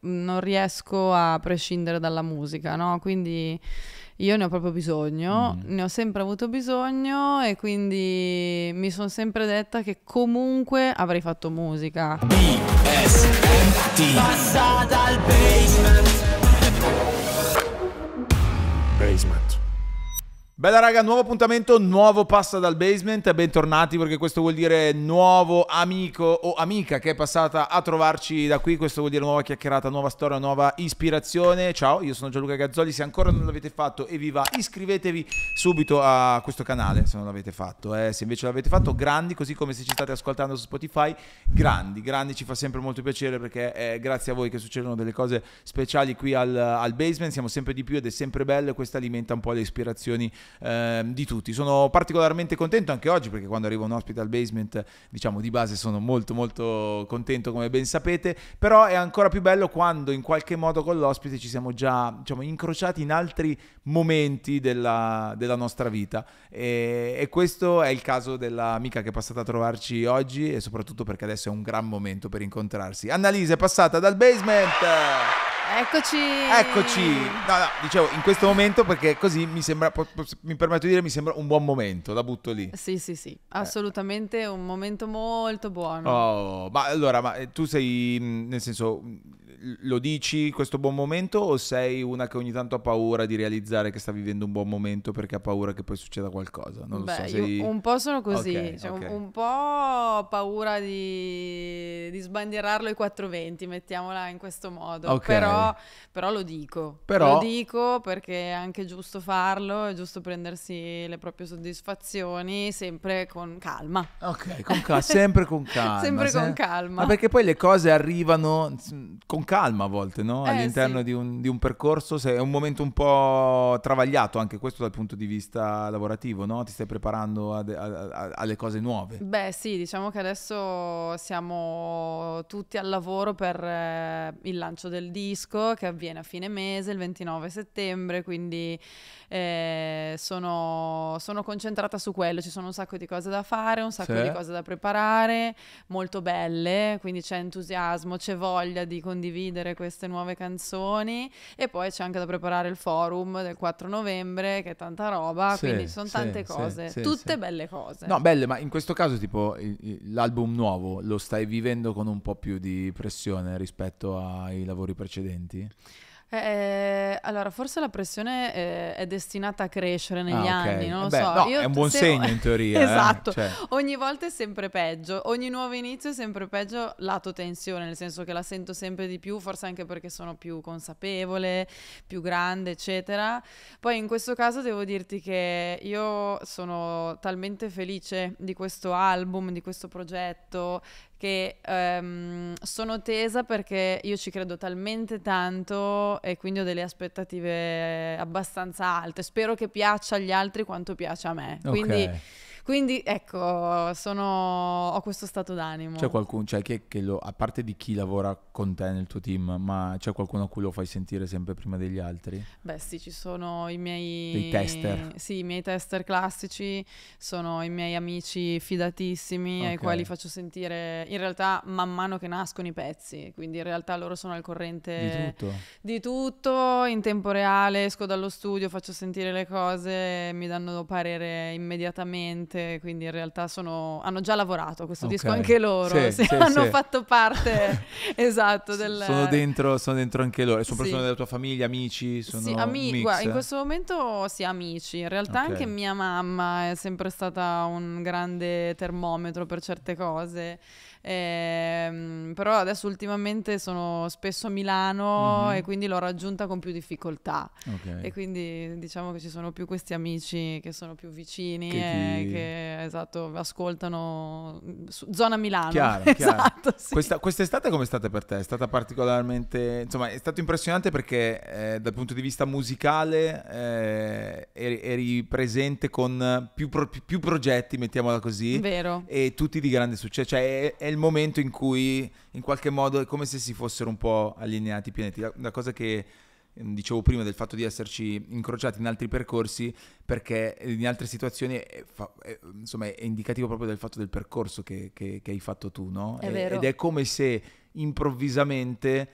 non riesco a prescindere dalla musica, no? Quindi io ne ho proprio bisogno, mm. ne ho sempre avuto bisogno e quindi mi sono sempre detta che comunque avrei fatto musica. BSMT Passa dal basement Basement Bella raga, nuovo appuntamento, nuovo passa dal basement, bentornati perché questo vuol dire nuovo amico o amica che è passata a trovarci da qui, questo vuol dire nuova chiacchierata, nuova storia, nuova ispirazione. Ciao, io sono Gianluca Gazzoli, se ancora non l'avete fatto e vi va iscrivetevi subito a questo canale se non l'avete fatto, eh. se invece l'avete fatto grandi, così come se ci state ascoltando su Spotify, grandi, grandi, ci fa sempre molto piacere perché è grazie a voi che succedono delle cose speciali qui al, al basement, siamo sempre di più ed è sempre bello e questo alimenta un po' le ispirazioni eh, di tutti. Sono particolarmente contento anche oggi perché quando arriva un ospite al basement, diciamo di base sono molto molto contento come ben sapete, però è ancora più bello quando in qualche modo con l'ospite ci siamo già diciamo, incrociati in altri momenti della, della nostra vita e, e questo è il caso dell'amica che è passata a trovarci oggi e soprattutto perché adesso è un gran momento per incontrarsi. Annalisa è passata dal basement! Eccoci! Eccoci! No, no, dicevo in questo momento perché così mi sembra, mi permetto di dire, mi sembra un buon momento, la butto lì. Sì, sì, sì, assolutamente un momento molto buono. Oh, ma allora, ma tu sei, nel senso, lo dici questo buon momento o sei una che ogni tanto ha paura di realizzare che sta vivendo un buon momento perché ha paura che poi succeda qualcosa? Non Beh, lo so. Sei... un po' sono così, okay, cioè, okay. Un, un, po' ho paura di, di sbandierarlo ai 420, mettiamola in questo modo. Okay. Però, però, lo dico. Però... Lo dico perché è anche giusto farlo, è giusto prendersi le proprie soddisfazioni sempre con calma. Ok, con cal- sempre con calma. sempre se... con calma. Ma perché poi le cose arrivano con calma a volte, no? Eh, All'interno sì. di, un, di, un, percorso, se è un momento un po' travagliato anche questo dal punto di vista lavorativo, no? Ti stai preparando a, a, a, alle cose nuove. Beh sì, diciamo che adesso siamo tutti al lavoro per eh, il lancio del disco che avviene a fine mese, il 29 settembre, quindi eh, sono, sono, concentrata su quello, ci sono un sacco di cose da fare, un sacco sì. di cose da preparare, molto belle, quindi c'è entusiasmo, c'è voglia di condividere queste nuove canzoni e poi c'è anche da preparare il forum del 4 novembre, che è tanta roba, sì, quindi sono tante sì, cose, tutte belle cose. No, belle, ma in questo caso tipo l'album nuovo lo stai vivendo con un po' più di pressione rispetto ai lavori precedenti? Eh, allora, forse la pressione eh, è destinata a crescere negli ah, okay. anni, non lo Beh, so. No, Io è un buon se... segno in teoria. Eh, esatto, eh? cioè... ogni volta è sempre peggio, ogni nuovo inizio è sempre peggio lato tensione, nel senso che la sento sempre di più, forse anche perché sono più consapevole, più grande, eccetera. Poi in questo caso devo dirti che io sono talmente felice di questo album, di questo progetto, che um, sono tesa perché io ci credo talmente tanto e quindi ho delle aspettative abbastanza alte. Spero che piaccia agli altri quanto piace a me. Okay. Quindi quindi ecco, sono, ho questo stato d'animo. C'è qualcuno, cioè, che, che lo, a parte di chi lavora con te nel tuo team, ma c'è qualcuno a cui lo fai sentire sempre prima degli altri? Beh sì, ci sono i miei... Dei tester? Sì, i miei tester classici, sono i miei amici fidatissimi okay. ai quali faccio sentire, in realtà man mano che nascono i pezzi, quindi in realtà loro sono al corrente di tutto, di tutto in tempo reale, esco dallo studio, faccio sentire le cose, mi danno parere immediatamente gente, quindi in realtà sono, hanno già lavorato questo okay. disco anche loro, sì, sì, hanno sì. fatto parte esatto del... Sono dentro, sono dentro anche loro, sono persone della tua famiglia, amici? Sono sì, amici, in questo momento sì, amici, in realtà okay. anche mia mamma è sempre stata un grande termometro per certe cose. Eh, però adesso ultimamente sono spesso a Milano mm-hmm. e quindi l'ho raggiunta con più difficoltà. Okay. E quindi diciamo che ci sono più questi amici che sono più vicini che e ti... che esatto, ascoltano zona Milano. Chiaro, esatto, Sì. Questa, quest'estate come è stata per te? È stata particolarmente, insomma, è stato impressionante perché eh, dal punto di vista musicale eh, eri, eri, presente con più, pro, più, progetti, mettiamola così. Vero. E tutti di grande successo. Cioè, è, è il momento in cui in qualche modo è come se si fossero un po' allineati i pianeti. La, la cosa che ehm, dicevo prima del fatto di esserci incrociati in altri percorsi perché in altre situazioni è, fa, è, insomma, è indicativo proprio del fatto del percorso che, che, che hai fatto tu, no? È vero. Ed è come se improvvisamente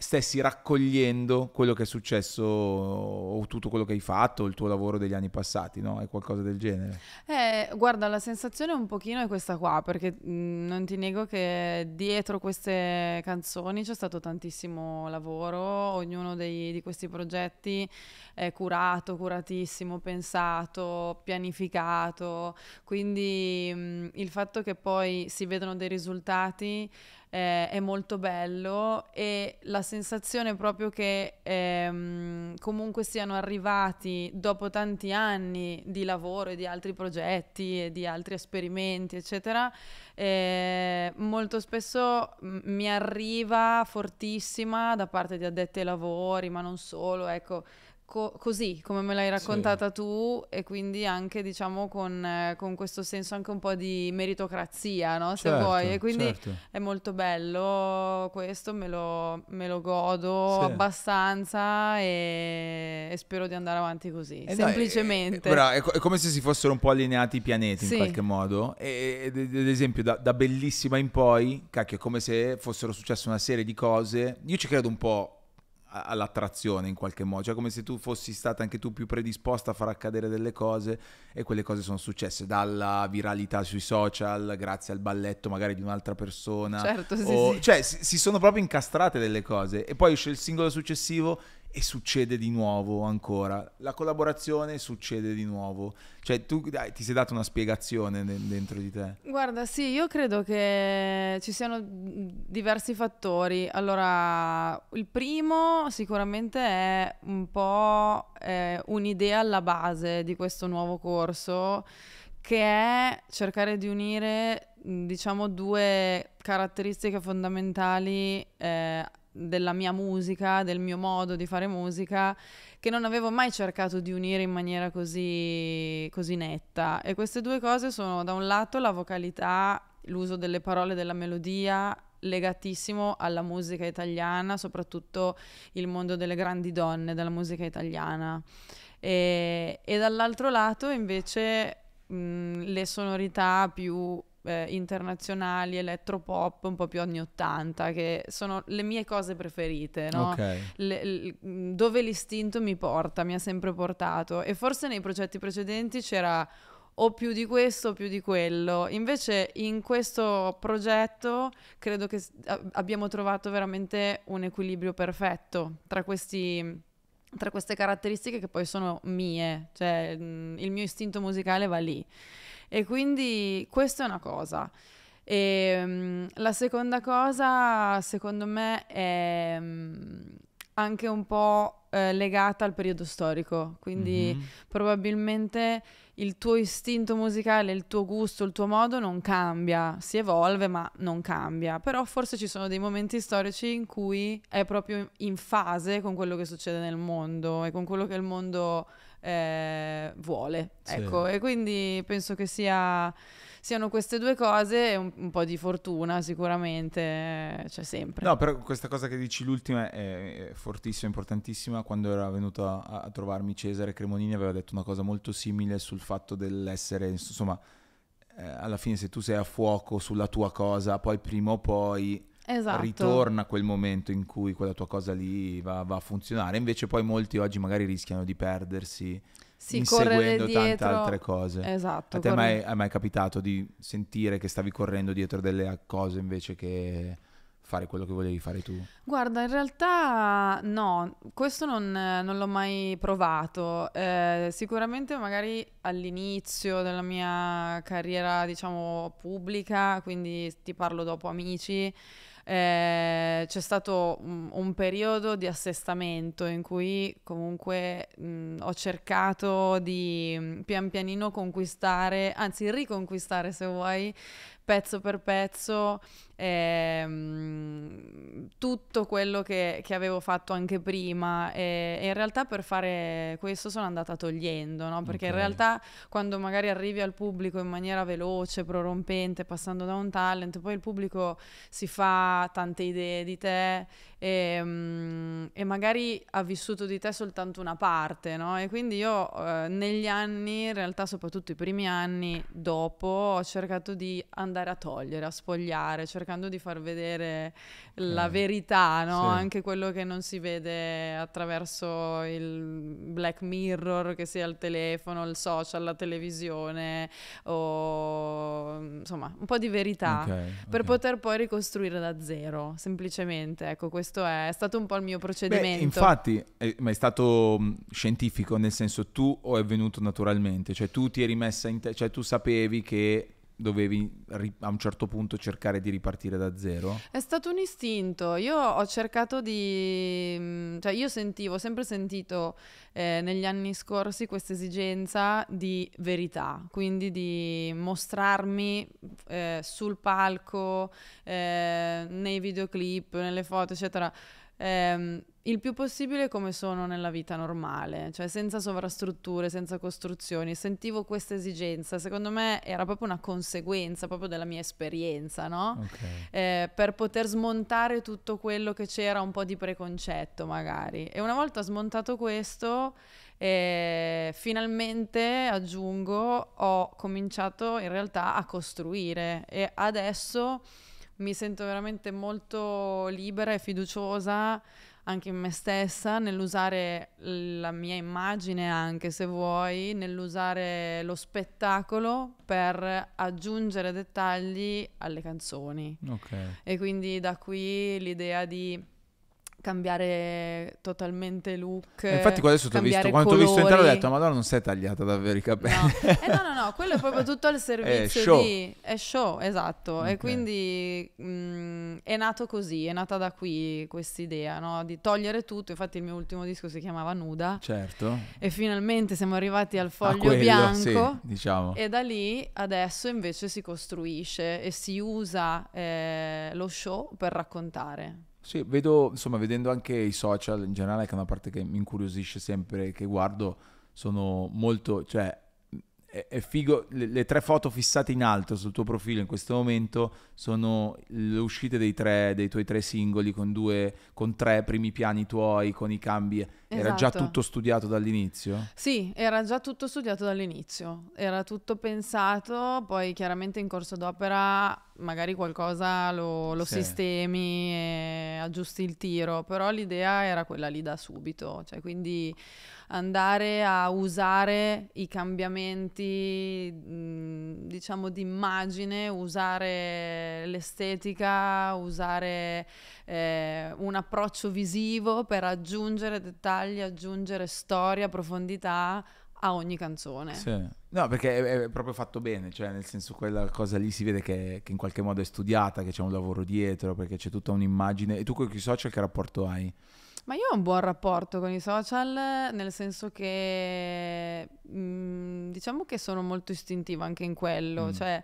stessi raccogliendo quello che è successo o tutto quello che hai fatto, il tuo lavoro degli anni passati, no? È qualcosa del genere. Eh, guarda, la sensazione un pochino è questa qua, perché non ti nego che dietro queste canzoni c'è stato tantissimo lavoro, ognuno dei, di questi progetti è curato, curatissimo, pensato, pianificato, quindi mh, il fatto che poi si vedono dei risultati eh, è molto bello e la sensazione proprio che ehm, comunque siano arrivati dopo tanti anni di lavoro e di altri progetti e di altri esperimenti, eccetera, eh, molto spesso m- mi arriva fortissima da parte di addetti ai lavori, ma non solo, ecco co- così come me l'hai raccontata sì. tu e quindi anche diciamo con, eh, con, questo senso anche un po' di meritocrazia, no? se certo, vuoi. E quindi certo. è molto bello questo, me lo, me lo godo sì. abbastanza e, e, spero di andare avanti così, eh semplicemente. No, è, è, è, come se si fossero un po' allineati i pianeti sì. in qualche modo. E, ad esempio da, da bellissima in poi, cacchio, è come se fossero successe una serie di cose. Io ci credo un po' all'attrazione in qualche modo, cioè come se tu fossi stata anche tu più predisposta a far accadere delle cose e quelle cose sono successe dalla viralità sui social, grazie al balletto magari di un'altra persona. Certo, sì, o, sì. Cioè si, si sono proprio incastrate delle cose e poi esce il singolo successivo e succede di nuovo ancora. La collaborazione succede di nuovo. Cioè, tu dai, ti sei dato una spiegazione dentro di te? Guarda, sì, io credo che ci siano diversi fattori. Allora, il primo sicuramente è un po' eh, un'idea alla base di questo nuovo corso che è cercare di unire diciamo due caratteristiche fondamentali eh, della mia musica, del mio modo di fare musica, che non avevo mai cercato di unire in maniera così, così netta. E queste due cose sono da un lato la vocalità, l'uso delle parole della melodia, legatissimo alla musica italiana, soprattutto il mondo delle grandi donne della musica italiana. E, e dall'altro lato invece mh, le sonorità più eh, internazionali, elettropop, un po' più anni 80, che sono le mie cose preferite, no? Okay. Le, le, dove l'istinto mi porta, mi ha sempre portato. E forse nei progetti precedenti c'era o più di questo o più di quello. Invece in questo progetto credo che abbiamo trovato veramente un equilibrio perfetto tra questi tra queste caratteristiche che poi sono mie, cioè il mio istinto musicale va lì. E quindi questa è una cosa. E, um, la seconda cosa, secondo me, è um, anche un po' eh, legata al periodo storico. Quindi mm-hmm. probabilmente il tuo istinto musicale, il tuo gusto, il tuo modo non cambia, si evolve ma non cambia. Però forse ci sono dei momenti storici in cui è proprio in fase con quello che succede nel mondo e con quello che il mondo eh, vuole. Sì. Ecco, e quindi penso che sia, siano queste due cose e un, un, po' di fortuna sicuramente c'è sempre. No, però questa cosa che dici l'ultima è, è fortissima, importantissima. Quando era venuto a, a, trovarmi Cesare Cremonini aveva detto una cosa molto simile sul fatto dell'essere, insomma, eh, alla fine se tu sei a fuoco sulla tua cosa, poi prima o poi esatto. ritorna quel momento in cui quella tua cosa lì va, va, a funzionare. Invece poi molti oggi magari rischiano di perdersi sì, inseguendo tante altre cose. Esatto. A te mai, è mai capitato di sentire che stavi correndo dietro delle cose invece che fare quello che volevi fare tu? Guarda, in realtà no, questo non, non l'ho mai provato. Eh, sicuramente magari all'inizio della mia carriera, diciamo, pubblica, quindi ti parlo dopo amici, eh, c'è stato un, un, periodo di assestamento in cui comunque mh, ho cercato di pian pianino conquistare, anzi riconquistare se vuoi, pezzo per pezzo ehm, tutto quello che, che, avevo fatto anche prima e, e, in realtà per fare questo sono andata togliendo, no? perché okay. in realtà quando magari arrivi al pubblico in maniera veloce, prorompente, passando da un talent, poi il pubblico si fa tante idee di te e, um, e magari ha vissuto di te soltanto una parte, no? E quindi io eh, negli anni, in realtà soprattutto i primi anni dopo, ho cercato di andare a togliere, a spogliare, cercando di far vedere la Eh, verità, no? sì. Anche quello che non si vede attraverso il Black Mirror, che sia il telefono, il social, la televisione, o insomma un po' di verità. Ok, Per ok. poter poi ricostruire da zero, semplicemente. Ecco, questo è stato un po' il mio Beh, procedimento. infatti, è, ma è stato mh, scientifico, nel senso tu o è venuto naturalmente? Cioè tu ti eri messa in te, cioè tu sapevi che dovevi a un certo punto cercare di ripartire da zero? È stato un istinto. Io ho cercato di... mm, cioè io sentivo, ho sempre sentito eh, negli anni scorsi questa esigenza di verità, quindi di mostrarmi eh, sul palco, eh, nei videoclip, nelle foto, eccetera. Ehm, il più possibile come sono nella vita normale, cioè senza sovrastrutture, senza costruzioni. Sentivo questa esigenza, secondo me era proprio una conseguenza proprio della mia esperienza, no? Ok. eh, per poter smontare tutto quello che c'era, un po' di preconcetto magari. E una volta smontato questo, eh, finalmente, aggiungo, ho cominciato in realtà a costruire e adesso mi sento veramente molto libera e fiduciosa anche in me stessa nell'usare la mia immagine anche se vuoi, nell'usare lo spettacolo per aggiungere dettagli alle canzoni. Ok. E quindi da qui l'idea di cambiare totalmente look. E infatti qua adesso ti ho visto, quando ti ho visto entrare ho detto, madonna non sei tagliata davvero i capelli. No. Eh, no, no, no, quello è proprio tutto al servizio show. di... È show, esatto. E Ok. quindi mh, è nato così, è nata da qui quest'idea, no? Di togliere tutto. Infatti il mio ultimo disco si chiamava Nuda. Certo. E finalmente siamo arrivati al foglio quello, bianco. sì, diciamo. E da lì adesso invece si costruisce e si usa eh, lo show per raccontare. Sì, vedo, insomma, vedendo anche i social in generale, che è una parte che mi incuriosisce sempre, che guardo, sono molto, cioè, è, figo, le, le tre foto fissate in alto sul tuo profilo in questo momento sono le uscite dei, tre, dei tuoi tre singoli con due, con tre primi piani tuoi, con i cambi. Era già Esatto. tutto studiato dall'inizio? Sì, era già tutto studiato dall'inizio, era tutto pensato, poi chiaramente in corso d'opera magari qualcosa lo, lo Sì. sistemi e aggiusti il tiro, però l'idea era quella lì da subito, cioè quindi andare a usare i cambiamenti, diciamo, di immagine, usare l'estetica, usare eh, un approccio visivo per aggiungere dettagli, aggiungere storia, profondità a ogni canzone. Sì. No, perché è, è proprio fatto bene, cioè nel senso quella cosa lì si vede che, che in qualche modo è studiata, che c'è un lavoro dietro, perché c'è tutta un'immagine. E tu con i social che rapporto hai? Ma io ho un buon rapporto con i social, nel senso che mh, diciamo che sono molto istintiva anche in quello, Mm. cioè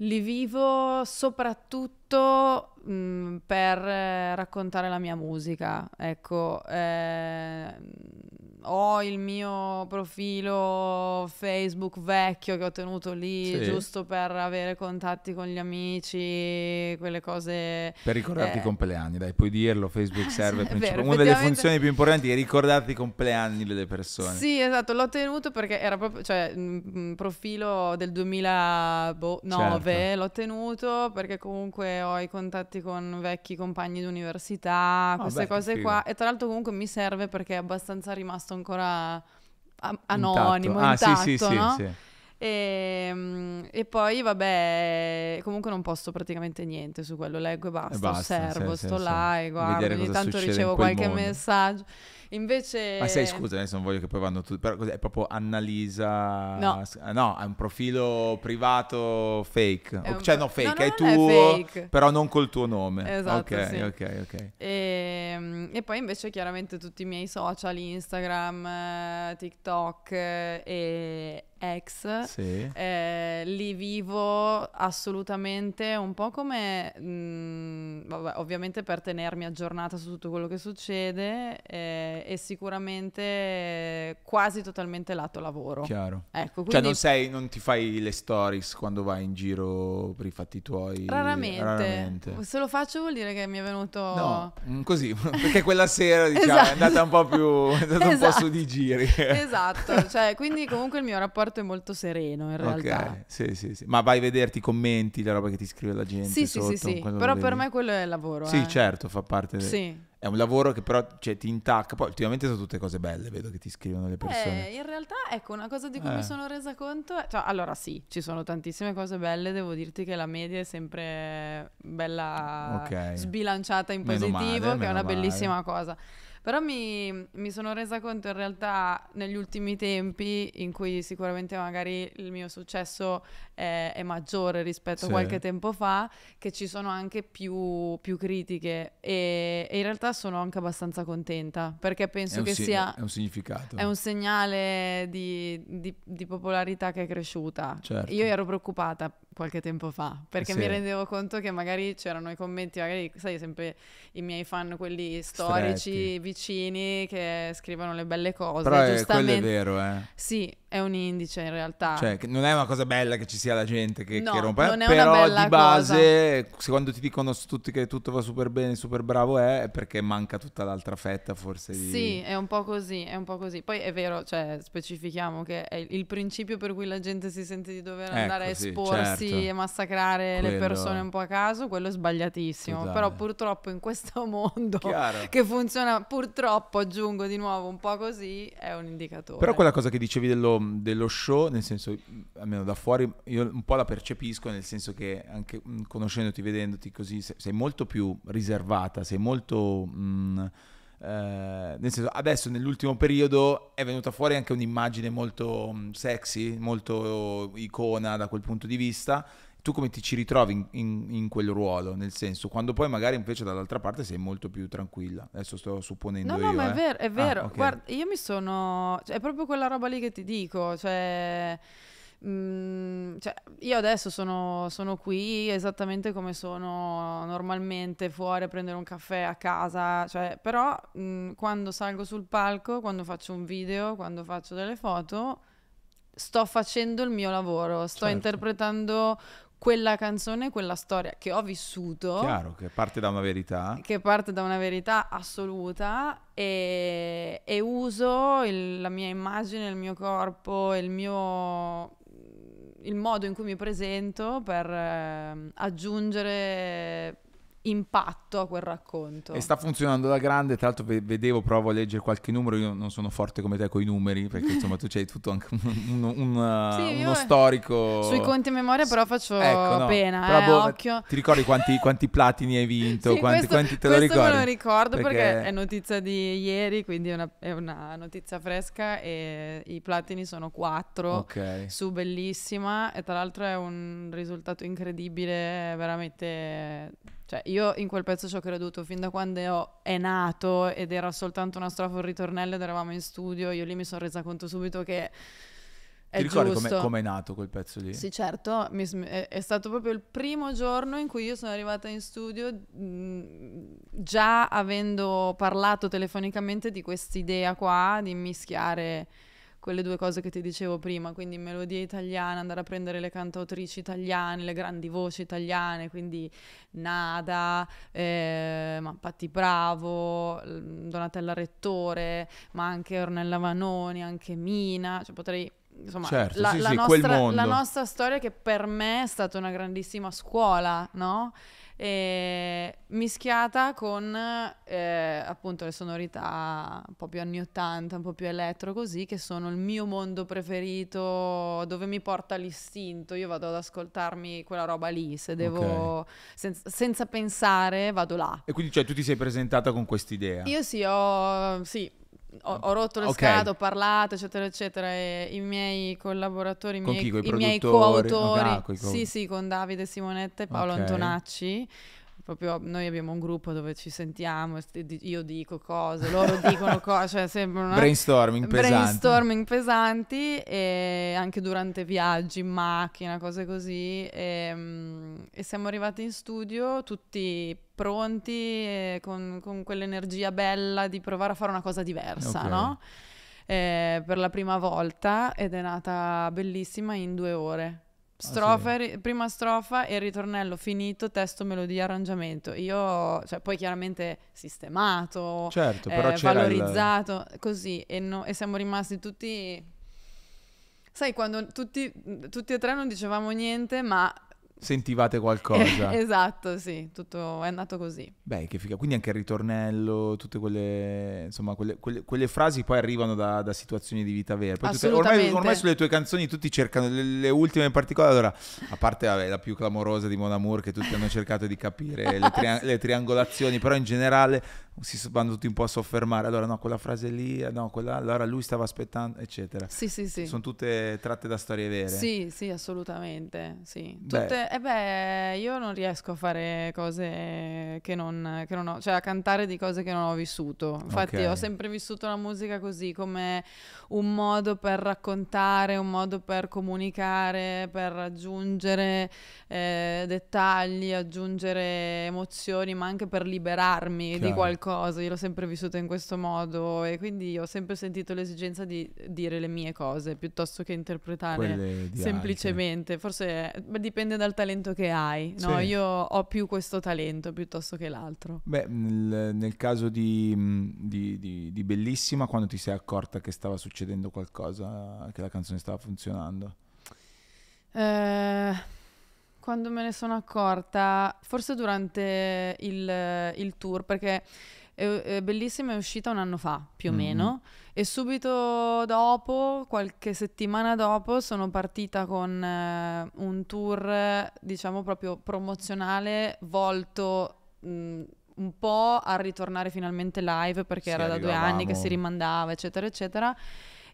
li vivo soprattutto mh, per eh, raccontare la mia musica. Ecco, eh, ho il mio profilo Facebook vecchio che ho tenuto lì Sì. giusto per avere contatti con gli amici, quelle cose Per ricordarti Eh. i compleanni, dai, puoi dirlo, Facebook serve. Sì, vero, Una delle funzioni più importanti è ricordarti i compleanni delle persone. Sì, esatto, l'ho tenuto perché era proprio, cioè, un profilo del 2009, Certo. l'ho tenuto perché comunque ho i contatti con vecchi compagni di università, queste beh, che cose qua, e tra l'altro comunque mi serve perché è abbastanza rimasto ancora a- Intatto. anonimo, Ah, intatto, sì, sì, no? sì. E, poi vabbè, comunque non posto praticamente niente su quello, leggo e basta, E basta, osservo, sto là e guardo, ogni tanto ricevo qualche mondo. messaggio. Invece... Ma sai, scusa, adesso non voglio che poi vanno tutti, però cos'è? È proprio Annalisa... No. Ah, No, è un profilo privato fake. È cioè, no, fake, no, è non è tuo, fake. però non col tuo nome. Esatto, Ok, sì. ok, ok. E, mm, e poi invece chiaramente tutti i miei social, Instagram, eh, TikTok eh, e, ex, Sì. eh, li vivo assolutamente un po' come, mm, vabbè, ovviamente per tenermi aggiornata su tutto quello che succede eh, e sicuramente eh, quasi totalmente lato lavoro. Chiaro. Ecco, Cioè quindi non sei, non ti fai le stories quando vai in giro per i fatti tuoi? raramente. Raramente. Se lo faccio vuol dire che mi è venuto... No, mm, così, perché quella sera diciamo, Esatto. è andata un po' più, è andata un po' Esatto. su di giri. Esatto, cioè, quindi comunque il mio rapporto è molto sereno in realtà. Ok, sì, sì, sì. Ma vai a vederti i commenti, la roba che ti scrive la gente Sì, sì, sotto, sì, sì. quello Però per me quello è il lavoro. Sì, eh. certo, fa parte del... Sì. È un lavoro che però cioè, ti intacca. Poi ultimamente sono tutte cose belle, vedo che ti scrivono le persone. Eh, in realtà, ecco, una cosa di cui Eh. mi sono resa conto è... Cioè, allora sì, ci sono tantissime cose belle, devo dirti che la media è sempre bella Ok. sbilanciata in Meno positivo, male, che è una male. bellissima cosa. Però mi, mi sono resa conto in realtà negli ultimi tempi in cui sicuramente magari il mio successo è, è maggiore rispetto Sì. a qualche tempo fa, che ci sono anche più, più critiche e, e in realtà sono anche abbastanza contenta perché penso che si- sia... è un significato. È un segnale di, di- di popolarità che è cresciuta. Certo. Io ero preoccupata qualche tempo fa perché Sì. mi rendevo conto che magari c'erano i commenti, magari sai sempre i miei fan, quelli storici, Stretti. vicini che scrivono le belle cose. Però è, quello è vero, eh. Sì, è un indice in realtà. Cioè, non è una cosa bella che ci sia la gente che, No, che rompe, non è una però bella di base, se quando ti dicono tutti che tutto va super bene, super bravo è, è perché manca tutta l'altra fetta forse di... Sì, è un po' così, è un po' così. Poi è vero, cioè, specifichiamo che è il principio per cui la gente si sente di dover Ecco, andare a sì, esporsi certo. e massacrare le Quello- persone un po' a caso, quello è sbagliatissimo. Totale. Però purtroppo in questo mondo Chiaro. che funziona purtroppo, aggiungo di nuovo, un po' così, è un indicatore. Però quella cosa che dicevi dello, dello show, nel senso, almeno da fuori, io un po' la percepisco, nel senso che anche mh, conoscendoti, vedendoti così, se- sei molto più riservata, sei molto... mh, eh, nel senso, adesso nell'ultimo periodo è venuta fuori anche un'immagine molto mh, sexy, molto icona da quel punto di vista. Tu come ti ci ritrovi in, in- in quel ruolo? Nel senso, quando poi magari invece dall'altra parte sei molto più tranquilla. Adesso sto supponendo No, io. no, ma eh. è vero, è Ah, vero. ok. Guarda, io mi sono... cioè, è proprio quella roba lì che ti dico, cioè... mm, cioè, io adesso sono, sono qui esattamente come sono normalmente fuori a prendere un caffè a casa, cioè, però mm, quando salgo sul palco, quando faccio un video, quando faccio delle foto, sto facendo il mio lavoro, sto Certo. interpretando quella canzone, quella storia che ho vissuto Chiaro che parte da una verità. che parte da una verità assoluta e, e uso il- la mia immagine, il mio corpo, il mio il modo in cui mi presento per ehm, aggiungere impatto a quel racconto. E sta funzionando da grande, tra l'altro ve- vedevo, provo a leggere qualche numero, io non sono forte come te con i numeri, perché insomma tu c'hai tutto anche un- un- un- Sì, uno storico. Sui conti a memoria però faccio Ecco, no, pena, però eh, boh, occhio. Ti ricordi quanti, quanti platini hai vinto? Sì, quanti, questo, quanti te lo questo ricordi? me lo ricordo perché... Perché- è notizia di ieri, quindi è una, è una notizia fresca e i platini sono quattro. Ok. su bellissima e tra l'altro è un risultato incredibile, veramente... Cioè, io in quel pezzo ci ho creduto fin da quando è nato ed era soltanto una strofa, un ritornello ed eravamo in studio, io lì mi sono resa conto subito che è Ti ricordi com'è, com'è nato quel pezzo lì? Sì, certo, mi è, è stato proprio il primo giorno in cui io sono arrivata in studio mh, già avendo parlato telefonicamente di quest'idea qua di mischiare quelle due cose che ti dicevo prima, quindi melodia italiana, andare a prendere le cantautrici italiane, le grandi voci italiane, quindi Nada, eh, ma Patti Bravo, Donatella Rettore, ma anche Ornella Vanoni, anche Mina, cioè potrei insomma Certo, la, sì, la sì, nostra, la nostra storia che per me è stata una grandissima scuola, no? E mischiata con eh, appunto le sonorità un po' più anni 80, un po' più elettro così, che sono il mio mondo preferito, dove mi porta l'istinto. Io vado ad ascoltarmi quella roba lì, se devo, senza, senza pensare, vado là. E quindi cioè, tu ti sei presentata con quest'idea? Io sì, ho, sì, ho, ho rotto le Ok. scatole, ho parlato, eccetera, eccetera. E i miei collaboratori, i Con miei, chi? I miei produttori? coautori, Ah, coi co- sì, sì, con Davide Simonetta e Paolo Ok. Antonacci. Proprio noi abbiamo un gruppo dove ci sentiamo, io dico cose, loro dicono cose, cioè sembra una... Brainstorming pesante. brainstorming pesanti e anche durante viaggi in macchina, cose così. E, mm, e siamo arrivati in studio tutti pronti e con, con quell'energia bella di provare a fare una cosa diversa, Ok. no? Eh, per la prima volta ed è nata bellissima in due ore. Strofa, e ri- prima strofa e il ritornello finito, testo, melodia, arrangiamento. Io, cioè, poi chiaramente sistemato, Certo, eh, c'era il- valorizzato, così, e, no- e siamo rimasti tutti... Sai, quando tutti, tutti e tre non dicevamo niente, ma... Sentivate qualcosa. esatto, sì, tutto è andato così. Beh, che figa. Quindi anche il ritornello, tutte quelle, insomma, quelle, quelle- quelle frasi poi arrivano da, da situazioni di vita vera. Poi tutte- ormai, ormai sulle tue canzoni tutti cercano le, le ultime in particolare. Allora, a parte vabbè, la più clamorosa di Mon Amour, che tutti hanno cercato di capire le, tria- le triangolazioni, però in generale si vanno tutti un po' a soffermare. Allora, no, quella frase lì, eh, no, quella, allora lui stava aspettando, eccetera. Sì, sì, sì. Sono tutte tratte da storie vere. Sì, sì, assolutamente. Sì. Beh. Tutte, eh beh, io non riesco a fare cose che non, che non ho, cioè a cantare di cose che non ho vissuto. Infatti, Ok. ho sempre vissuto la musica così come un modo per raccontare, un modo per comunicare, per aggiungere eh, dettagli, aggiungere emozioni, ma anche per liberarmi di Chiaro. Qualcosa. Io l'ho sempre vissuto in questo modo e quindi ho sempre sentito l'esigenza di dire le mie cose piuttosto che interpretare semplicemente. Forse beh, dipende dal talento che hai. No, Sì. io ho più questo talento piuttosto che l'altro. Beh, nel, nel caso di, mh, di- di- di Bellissima, quando ti sei accorta che stava succedendo qualcosa, che la canzone stava funzionando? Eh, quando me ne sono accorta, forse durante il, il tour, perché è, Bellissima è uscita un anno fa, più o Mhm. meno, e subito dopo, qualche settimana dopo, sono partita con eh, un tour, diciamo proprio promozionale, volto mh, un po' a ritornare finalmente live, perché Sì, era da due anni che si rimandava, eccetera, eccetera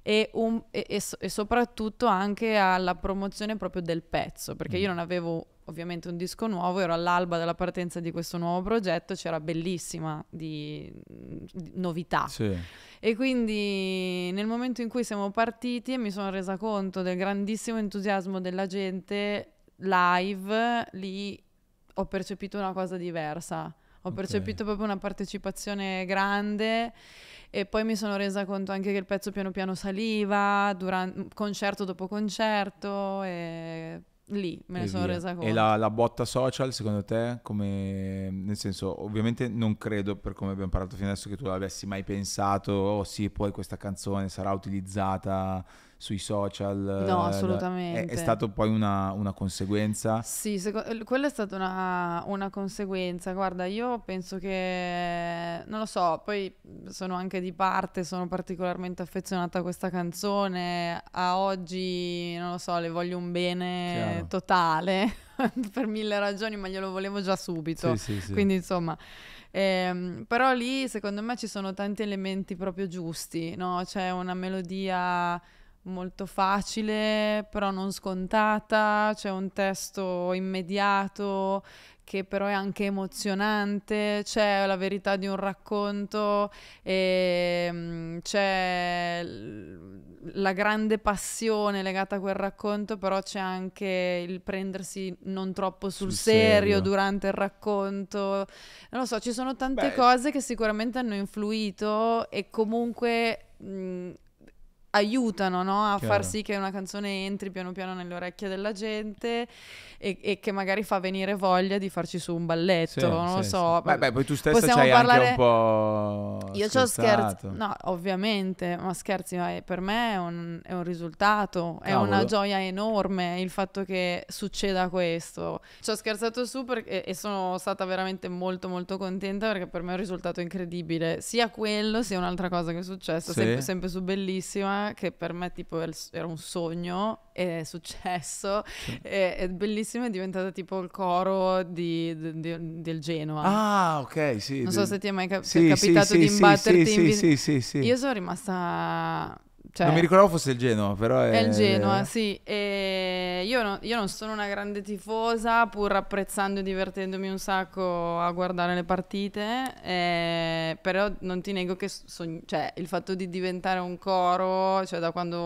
e, un- e- e e soprattutto anche alla promozione proprio del pezzo, perché io Mm. non avevo ovviamente un disco nuovo, ero all'alba della partenza di questo nuovo progetto, c'era bellissima di, di novità. Sì. E quindi nel momento in cui siamo partiti mi sono resa conto del grandissimo entusiasmo della gente live, lì ho percepito una cosa diversa. Ho percepito proprio una partecipazione grande e poi mi sono resa conto anche che il pezzo piano piano saliva, duran- concerto dopo concerto e lì me ne sono via. resa conto. E la, la botta social, secondo te, come... Nel senso, ovviamente non credo, per come abbiamo parlato fino adesso, che tu l'avessi mai pensato, oh sì, poi questa canzone sarà utilizzata sui social. No, eh, È, assolutamente. è stato poi una, una conseguenza. Sì, seco- eh, quella è stata una, una conseguenza. Guarda, io penso che, non lo so, poi sono anche di parte, sono particolarmente affezionata a questa canzone. A oggi, non lo so, le voglio un bene Chiaro. totale per mille ragioni, ma glielo volevo già subito. Sì, sì, sì. Quindi insomma, ehm, però lì secondo me ci sono tanti elementi proprio giusti, no? C'è una melodia molto facile, però non scontata, c'è un testo immediato che però è anche emozionante, c'è la verità di un racconto, e, mm, c'è la grande passione legata a quel racconto, però c'è anche il prendersi non troppo sul, Sul serio, serio. durante il racconto. Non lo so, ci sono tante Beh. cose che sicuramente hanno influito e comunque mh, aiutano no, a Chiaro. far sì che una canzone entri piano piano nelle orecchie della gente e, e che magari fa venire voglia di farci su un balletto, Sì, non lo sì, so. sì. Beh, beh, poi tu stessa Possiamo c'hai anche parlare- un po' Io ci ho scherzato. scherzi, no, ovviamente, ma scherzi, ma è- per me è un, è un risultato, è Cavolo. una gioia enorme il fatto che succeda questo. Ci ho scherzato su perché, e sono stata veramente molto molto contenta perché per me è un risultato incredibile, sia quello sia un'altra cosa che è successa, Sì. sempre, sempre su Bellissima, che per me tipo era un sogno, e è successo, e, è bellissima, è diventata tipo il coro di- di- di- del Genoa. Ah, ok, sì. non so se ti è mai cap- sì, capitato sì, di sì, imbatterti sì, in sì, sì, sì, sì. io sono rimasta cioè, non mi ricordavo fosse il Genoa, però è... È il Genoa, sì. Io, no- io non sono una grande tifosa, pur apprezzando e divertendomi un sacco a guardare le partite, eh, però non ti nego che sogn- cioè, il fatto di diventare un coro, cioè da quando,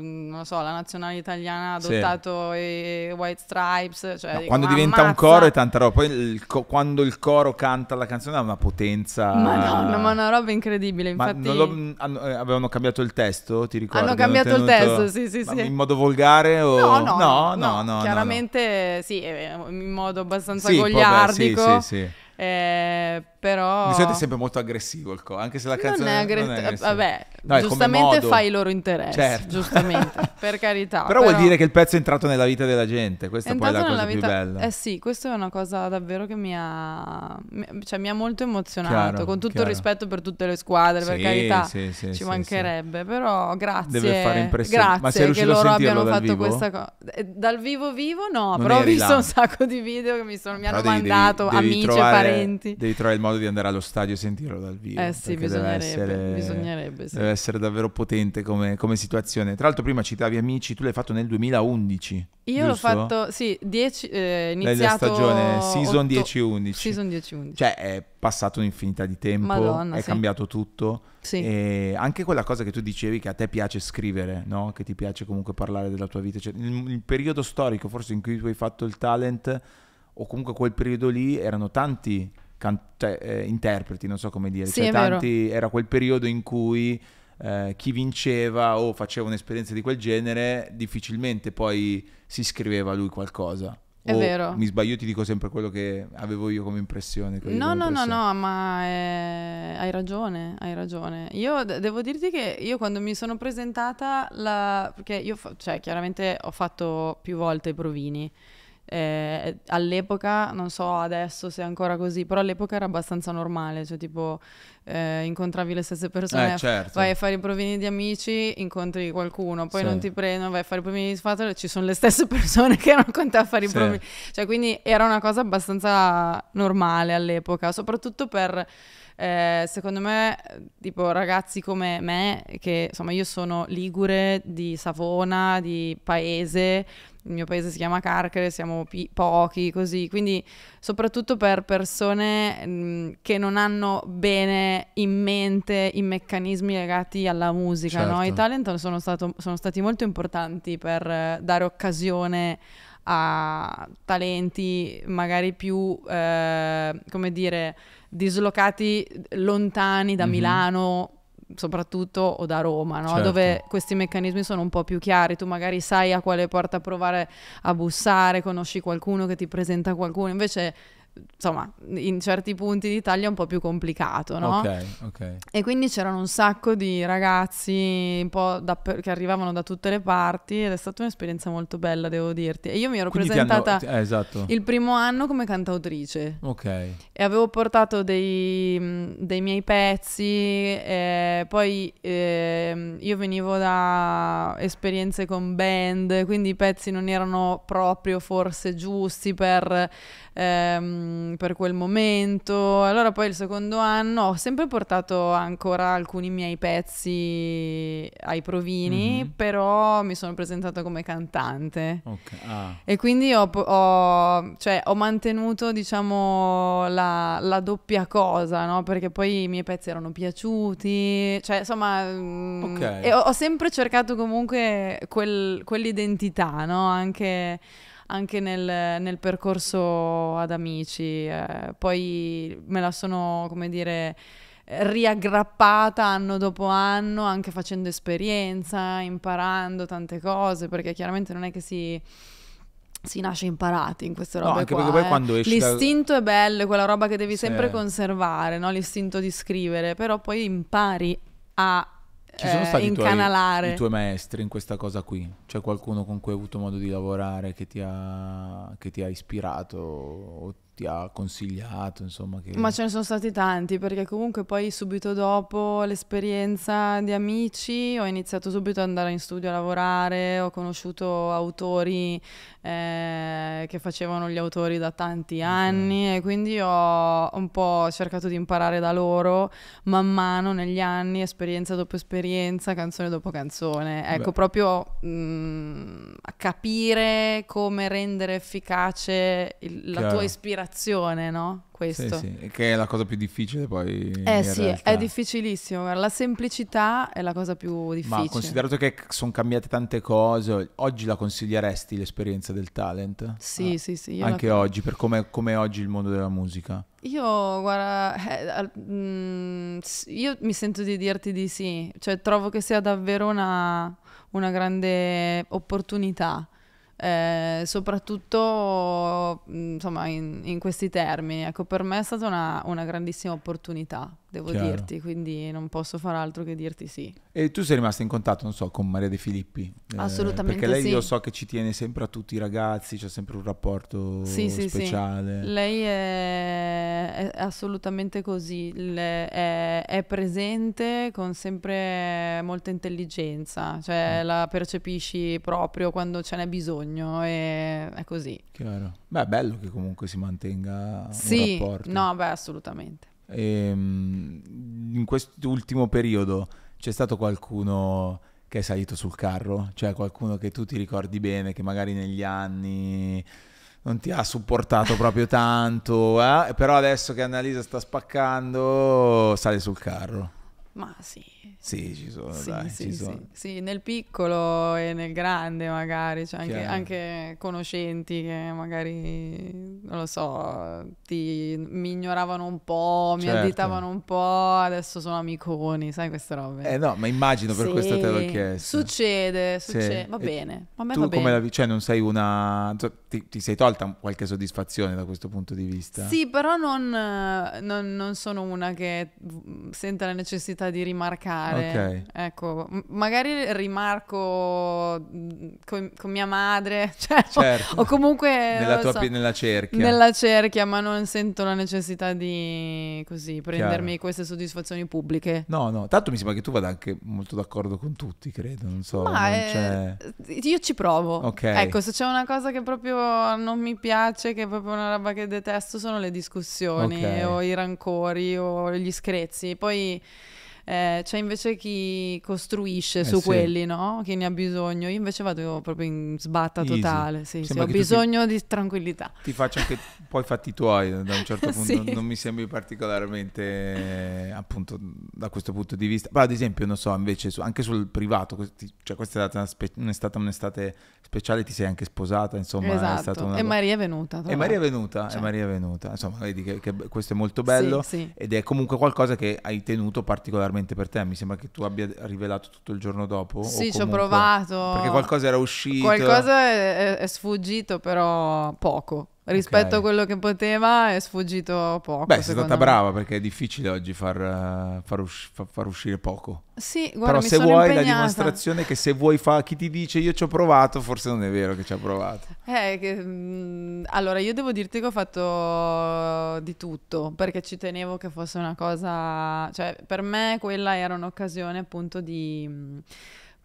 non lo so, la nazionale italiana ha Sì. adottato i White Stripes, cioè, No, dico, quando "Ma diventa un ammazza". coro è tanta roba. Poi il co- quando il coro canta la canzone ha una potenza. Madonna, ma è una roba incredibile, infatti... lo- hanno- eh, avevano cambiato il testo, ti ricordi? Hanno cambiato il tenuto- testo, sì, sì, sì. In modo volgare o... No, no, no, no, no, no, chiaramente sì, eh, in modo abbastanza Sì, vabbè, goliardico, sì, sì, sì. Eh, però... Di solito è sempre molto aggressivo il coro, anche se la non canzone è aggre- non è aggressiva. Vabbè, No, giustamente fa i loro interessi, Certo. giustamente, per carità. Però, vuol dire che il pezzo è entrato nella vita della gente, questa è poi è la cosa nella più vita... bella. Eh sì, questa è una cosa davvero che mi ha... Cioè mi ha molto emozionato, Chiaro, con tutto chiaro. il rispetto per tutte le squadre, per Sì, carità, sì, sì, ci mancherebbe, però grazie, Deve fare impressione. grazie Ma sei che loro abbiano fatto vivo? questa cosa. Dal vivo vivo no, Non però ho visto là. un sacco di video che mi, sono, mi Però hanno devi- mandato, devi- amici e parenti. Devi trovare il modo di andare allo stadio e sentirlo dal vivo. Eh sì, perché deve bisognerebbe, essere- bisognerebbe, sì. Deve essere davvero potente come, come situazione. Tra l'altro prima citavi Amici, tu l'hai fatto nel 2011. Io l'ho giusto? fatto, sì, 10, eh, iniziato... stagione season otto- 10-11. Season 10-11. Cioè è passato un'infinità di tempo, Madonna, è sì. cambiato tutto. Sì. E anche quella cosa che tu dicevi che a te piace scrivere, no? Che ti piace comunque parlare della tua vita. Cioè, il, il periodo storico forse in cui tu hai fatto il talent, o comunque quel periodo lì, erano tanti can- cioè, eh, interpreti, non so come dire. Sì, Cioè, è tanti, era quel periodo in cui eh, chi vinceva o faceva un'esperienza di quel genere, difficilmente poi si scriveva lui qualcosa. È O vero. Mi sbaglio, io ti dico sempre quello che avevo io come impressione. No, no, no, no, ma eh, hai ragione, hai ragione. Io de- devo dirti che io quando mi sono presentata, la... perché io fa- cioè, chiaramente ho fatto più volte i provini. Eh, all'epoca, non so adesso se è ancora così, però all'epoca era abbastanza normale, cioè tipo eh, incontravi le stesse persone, Eh, certo. vai a fare i provini di amici, incontri qualcuno, poi Sì. non ti prendono, vai a fare i provini di sfatto, ci sono le stesse persone che erano con te a fare i Sì. provini. Cioè, quindi era una cosa abbastanza normale all'epoca, soprattutto per, eh, secondo me, tipo ragazzi come me, che insomma io sono ligure di Savona, di paese, il mio paese si chiama Carcere, siamo pi- pochi così, quindi soprattutto per persone mh, che non hanno bene in mente i meccanismi legati alla musica, no? I Certo. talent sono, stato- sono stati molto importanti per eh, dare occasione a talenti magari più, eh, come dire, dislocati lontani da Mhm. Milano soprattutto o da Roma, no? Certo. dove questi meccanismi sono un po' più chiari, tu magari sai a quale porta provare a bussare, conosci qualcuno che ti presenta qualcuno, invece insomma in certi punti d'Italia è un po' più complicato, no? Ok, ok. E quindi c'erano un sacco di ragazzi un po' dapper- che arrivavano da tutte le parti ed è stata un'esperienza molto bella, devo dirti. E io mi ero Quindi hanno- presentata ti- eh, esatto. il primo anno come cantautrice Ok. e avevo portato dei, mh, dei miei pezzi, eh, poi ehm, io venivo da esperienze con band, quindi i pezzi non erano proprio forse giusti per, ehm, per quel momento. Allora poi il secondo anno ho sempre portato ancora alcuni miei pezzi ai provini, Mhm. però mi sono presentata come cantante. Ok. Ah. E quindi ho, ho- cioè, ho mantenuto, diciamo, la, la doppia cosa, no? Perché poi i miei pezzi erano piaciuti, cioè, insomma... mm, Ok. E ho, ho sempre cercato comunque quel- quell'identità, no? Anche, anche nel, nel percorso ad Amici. eh, poi me la sono, come dire riaggrappata anno dopo anno, anche facendo esperienza, imparando tante cose, perché chiaramente non è che si, si nasce imparati in queste No, robe anche qua, perché poi eh. quando esci da- L'istinto è bello, è quella roba che devi Sì. sempre conservare, no? L'istinto di scrivere, però poi impari a Ci sono eh, stati i tuoi, incanalare. i tuoi maestri in questa cosa qui? C'è qualcuno con cui hai avuto modo di lavorare che ti ha, che ti ha ispirato o ti ha consigliato, insomma. Che... Ma ce ne sono stati tanti, perché comunque poi subito dopo l'esperienza di amici ho iniziato subito ad andare in studio a lavorare, ho conosciuto autori eh, che facevano gli autori da tanti anni okay. e quindi ho un po' cercato di imparare da loro man mano negli anni, esperienza dopo esperienza, canzone dopo canzone. Ecco, Beh. proprio mh, mm, capire come rendere efficace il, la tua ispirazione, no? questo. Sì, sì, che è la cosa più difficile poi. Eh sì, realtà. è difficilissimo. La semplicità è la cosa più difficile. Ma considerato che sono cambiate tante cose, oggi la consiglieresti l'esperienza del talent? Sì, ah, sì, sì. Anche la... oggi, per come è oggi il mondo della musica? Io, guarda, eh, mm, io mi sento di dirti di sì. Cioè, trovo che sia davvero una, una grande opportunità eh, soprattutto insomma in, in, questi termini. Ecco, per me è stata una, una grandissima opportunità devo Chiaro. dirti, quindi non posso fare altro che dirti sì. E tu sei rimasta in contatto, non so, con Maria De Filippi? Eh, Assolutamente Perché lei sì. io so che ci tiene sempre a tutti i ragazzi, c'è sempre un rapporto sì, speciale. Sì, sì. Lei è, è assolutamente così, Le, è, è, presente con sempre molta intelligenza, cioè mm. la percepisci proprio quando ce n'è bisogno e è così. Chiaro. Beh, è bello che comunque si mantenga sì, un rapporto. No, beh, assolutamente. E, ehm, in quest'ultimo periodo c'è stato qualcuno che è salito sul carro? Cioè qualcuno che tu ti ricordi bene, che magari negli anni non ti ha supportato proprio tanto, eh? però adesso che Annalisa sta spaccando sale sul carro. Ma sì. Sì, ci sono, sì, dai, sì, ci sì. sono. Sì, nel piccolo e nel grande magari, cioè anche, anche, conoscenti che magari, non lo so, ti, mi ignoravano un po', certo. mi additavano un po', adesso sono amiconi, sai queste robe. Eh no, ma immagino per questo te l'ho chiesto. Succede, succede, va bene. A me tu va come bene. la cioè non sei una... Ti, ti, sei tolta qualche soddisfazione da questo punto di vista? Sì, però non, non, non sono una che sente la necessità di rimarcare fare. Ok. Ecco, m- magari rimarco con, con mia madre, cioè, certo. o, o, comunque... Nella tua so, nella cerchia. Nella cerchia, ma non sento la necessità di così prendermi Chiaro. queste soddisfazioni pubbliche. No, no, tanto mi sembra che tu vada anche molto d'accordo con tutti, credo, non so. Ma non è... Io ci provo. Ok. Ecco, se c'è una cosa che proprio non mi piace, che è proprio una roba che detesto, sono le discussioni okay. o i rancori o gli screzi. Poi eh, c'è invece chi costruisce eh su sì. quelli, no? Chi ne ha bisogno. Io invece vado proprio in sbatta Easy. totale. Sì, sì, ho bisogno ti, di tranquillità. Ti faccio anche poi fatti tuoi da un certo punto. sì. Non mi sembri particolarmente appunto da questo punto di vista. Ma ad esempio, non so, invece su, anche sul privato, cioè questa è stata spe- un'estate, un'estate speciale, ti sei anche sposata, insomma. Esatto. Una... E Maria è venuta. E Maria è venuta, cioè. e Maria è venuta. Insomma, vedi che, che questo è molto bello ed è comunque qualcosa che hai tenuto particolarmente particolarmente per te. Mi sembra che tu abbia rivelato tutto il giorno dopo. Sì, ci ho provato. Perché qualcosa era uscito. Qualcosa è, è sfuggito, però poco. Rispetto okay. a quello che poteva è sfuggito poco. Beh, sei stata me. brava perché è difficile oggi far, far, usci- far uscire poco. Sì, guarda, Però se vuoi impegnata. la dimostrazione che se vuoi fa chi ti dice io ci ho provato, forse non è vero che ci ha provato. Eh, che, mh, mm, allora io devo dirti che ho fatto di tutto perché ci tenevo che fosse una cosa, cioè per me quella era un'occasione appunto di... Mh, mm,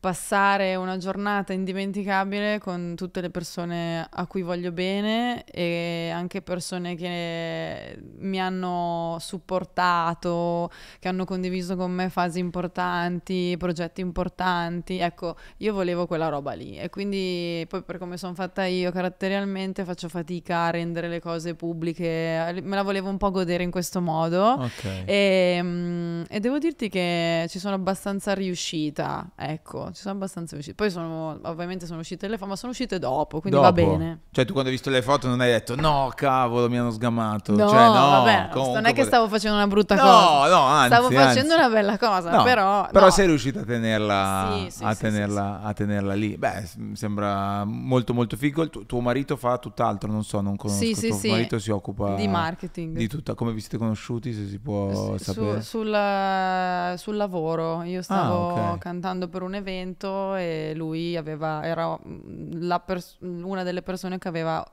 passare una giornata indimenticabile con tutte le persone a cui voglio bene e anche persone che mi hanno supportato, che hanno condiviso con me fasi importanti, progetti importanti. Ecco, io volevo quella roba lì e quindi poi per come sono fatta io caratterialmente faccio fatica a rendere le cose pubbliche, me la volevo un po' godere in questo modo okay. e, mm, e devo dirti che ci sono abbastanza riuscita, ecco ci sono abbastanza uscite. Poi sono, ovviamente sono uscite le foto, ma sono uscite dopo, quindi dopo. va bene. Cioè tu quando hai visto le foto non hai detto no, cavolo, mi hanno sgammato. No, cioè, no vabbè, non è che stavo facendo una brutta no, cosa. No, anzi, Stavo anzi. facendo una bella cosa, no, però... Però no. sei riuscita a tenerla, sì, sì, a, sì, tenerla a tenerla lì. Beh, sembra molto molto figo. Il tuo, marito fa tutt'altro, non so, non conosco. Sì, tuo marito si occupa... Di marketing. Di tutta. Come vi siete conosciuti, se si può sapere? Su, sul, sul, lavoro. Io stavo ah, okay. cantando per un evento e lui aveva, era pers- una delle persone che aveva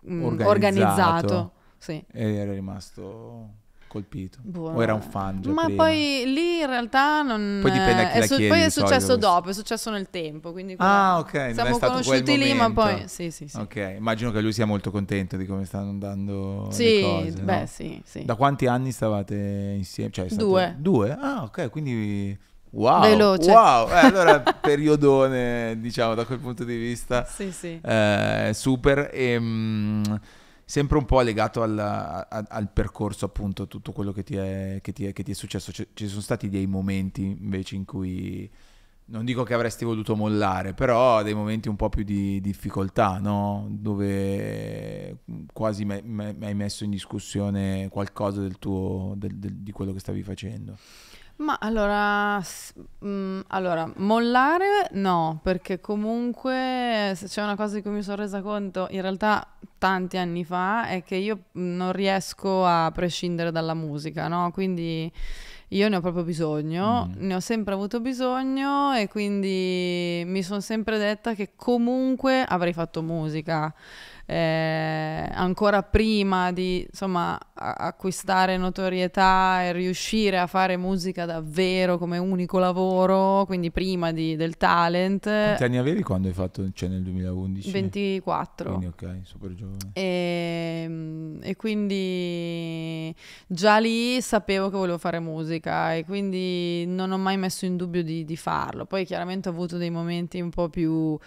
mh, organizzato. organizzato sì. E eri rimasto colpito. Buono. O era un fan Ma prima? poi lì in realtà non... Poi dipende a chi è la chiedi, Poi è successo dopo, è successo nel tempo, quindi... Ah, ok, non è Siamo stato quel conosciuti lì, ma momento. poi... Sì, sì, sì. Ok, immagino che lui sia molto contento di come stanno andando Sì, cose. beh, no? sì, sì. Da quanti anni stavate insieme? Cioè, è stato- Due. Due? Ah, ok, quindi... Wow, Veloce. wow. Eh, allora periodone, diciamo, da quel punto di vista. Sì, sì. Eh, super e mm, sempre un po' legato al, a- al percorso appunto tutto quello che ti è, che ti è- che ti è successo C- ci sono stati dei momenti invece in cui non dico che avresti voluto mollare però dei momenti un po' più di difficoltà no? dove quasi me- me- hai messo in discussione qualcosa del tuo del- del- di quello che stavi facendo Ma allora, s- mm, allora, mollare no, perché comunque se c'è una cosa di cui mi sono resa conto in realtà tanti anni fa è che io non riesco a prescindere dalla musica, no? Quindi io ne ho proprio bisogno, Mm. ne ho sempre avuto bisogno e quindi mi sono sempre detta che comunque avrei fatto musica. Eh, ancora prima di insomma acquistare notorietà e riuscire a fare musica davvero come unico lavoro, quindi prima di- del talent, quanti anni avevi quando hai fatto cioè nel 2011 24. quindi ok super giovane E, e quindi già lì sapevo che volevo fare musica e quindi non ho mai messo in dubbio di, di farlo. Poi chiaramente ho avuto dei momenti un po' più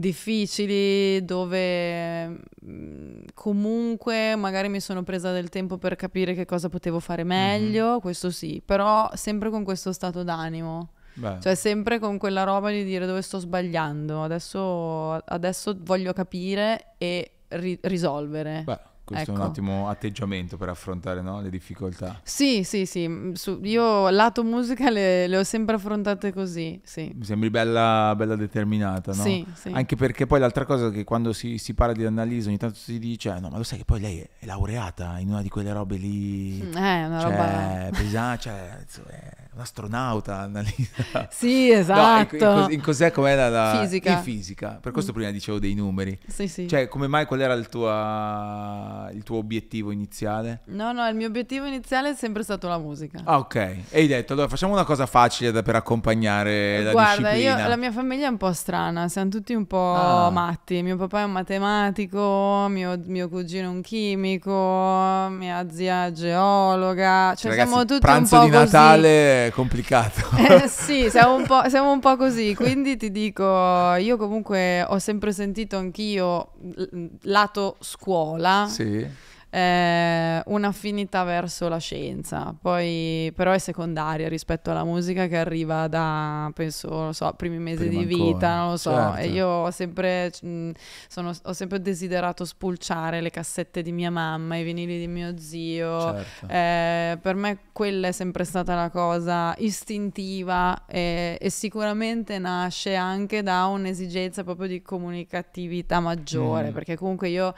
difficili dove mm, comunque magari mi sono presa del tempo per capire che cosa potevo fare meglio, questo sì, però sempre con questo stato d'animo. Beh. Cioè sempre con quella roba di dire dove sto sbagliando, adesso, adesso voglio capire e ri- risolvere. Beh, questo è un Ecco. ottimo atteggiamento per affrontare no, le difficoltà. Sì, sì, sì, mm, su- io lato musica le, le ho sempre affrontate così, sì. Mi sembri bella, bella determinata, no? Sì, sì. Anche perché poi l'altra cosa che quando si, si parla di Annalisa ogni tanto si dice "Ah, no ma lo sai che poi lei è laureata in una di quelle robe lì Mm, Eh, una cioè, roba... pesante, cioè, è un'astronauta Annalisa Sì, No, in- esatto. in, cos- in cos'è com'è la, la- Fisica. fisica per questo prima dicevo dei numeri Sì, sì. cioè come mai qual era il tuo, il tuo obiettivo iniziale? No, no, il mio obiettivo iniziale è sempre stato la musica. Ah ok e hai detto allora facciamo una cosa facile da- per accompagnare la Guarda, io, disciplina la mia famiglia è un po' strana, siamo tutti un po' Ah. matti. Mio papà è un matematico, mio, mio cugino è un chimico, mia zia è geologa. Cioè, Ragazzi, siamo tutti pranzo un po' di così. Natale è complicato. Eh, sì, siamo un, po', siamo un po' così, quindi ti dico, io comunque ho sempre sentito anch'io, lato scuola, sì. Eh, un'affinità verso la scienza, poi però è secondaria rispetto alla musica che arriva da, penso, non so, primi mesi Prima di ancora, vita, non lo so, certo. e io ho sempre, mh, sono- ho sempre desiderato spulciare le cassette di mia mamma, i vinili di mio zio, Certo. eh, per me quella è sempre stata la cosa istintiva e, e sicuramente nasce anche da un'esigenza proprio di comunicatività maggiore, Mm. perché comunque io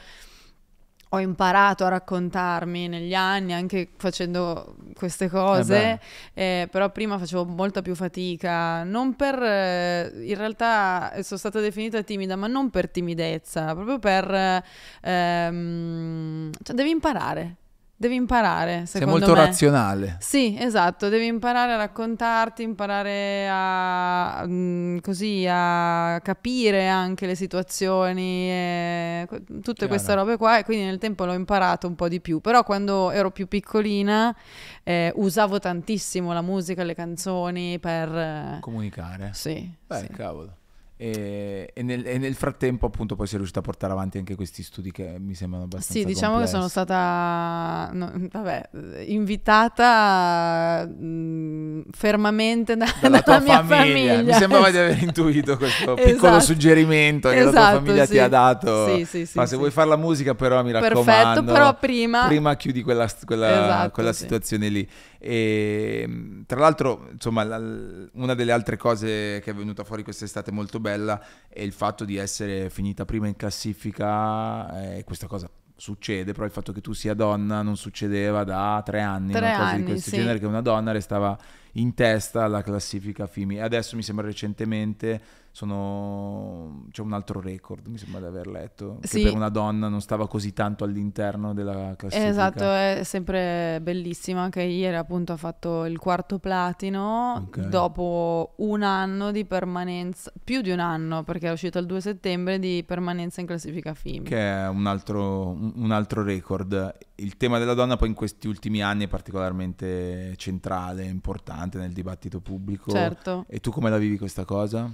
ho imparato a raccontarmi negli anni anche facendo queste cose, eh, però prima facevo molta più fatica, non per, eh, in realtà sono stata definita timida, ma non per timidezza, proprio per, eh, ehm, cioè devi imparare, devi imparare, Sei secondo molto me. razionale. Sì, esatto, devi imparare a raccontarti, imparare a, mm, così, a capire anche le situazioni, e tutte Chiaro. queste robe qua e quindi nel tempo l'ho imparato un po' di più, però quando ero più piccolina eh, usavo tantissimo la musica, le canzoni per... eh, Comunicare. sì, Beh, sì. cavolo. E, e nel, e nel frattempo, appunto, poi sei riuscita a portare avanti anche questi studi che mi sembrano abbastanza Sì, diciamo che sono complessi. stata no, vabbè, invitata mh, fermamente da- dalla tua mia famiglia. famiglia. Mi sembrava di aver intuito questo piccolo Esatto. suggerimento che la tua Esatto, famiglia sì. ti ha dato. Sì, sì, sì, Ma se sì. vuoi fare la musica, però mi raccomando. Perfetto, però prima... prima chiudi quella, quella- Esatto, quella situazione lì. E, mh, tra l'altro, insomma, la- una delle altre cose che è venuta fuori quest'estate molto bella è il fatto di essere finita prima in classifica. E questa cosa succede, però il fatto che tu sia donna non succedeva da tre anni, Tre una cosa di anni, questo sì. genere, che una donna restava in testa alla classifica FIMI. Adesso mi sembra recentemente sono... c'è un altro record, mi sembra di aver letto, Sì. che per una donna non stava così tanto all'interno della classifica. Esatto, è sempre bellissima. Anche ieri appunto ha fatto il quarto platino Ok. dopo un anno di permanenza, più di un anno perché è uscito il 2 settembre di permanenza in classifica FIMI. Che è un altro, un altro record. Il tema della donna poi in questi ultimi anni è particolarmente centrale, importante nel dibattito pubblico. Certo. E tu come la vivi questa cosa?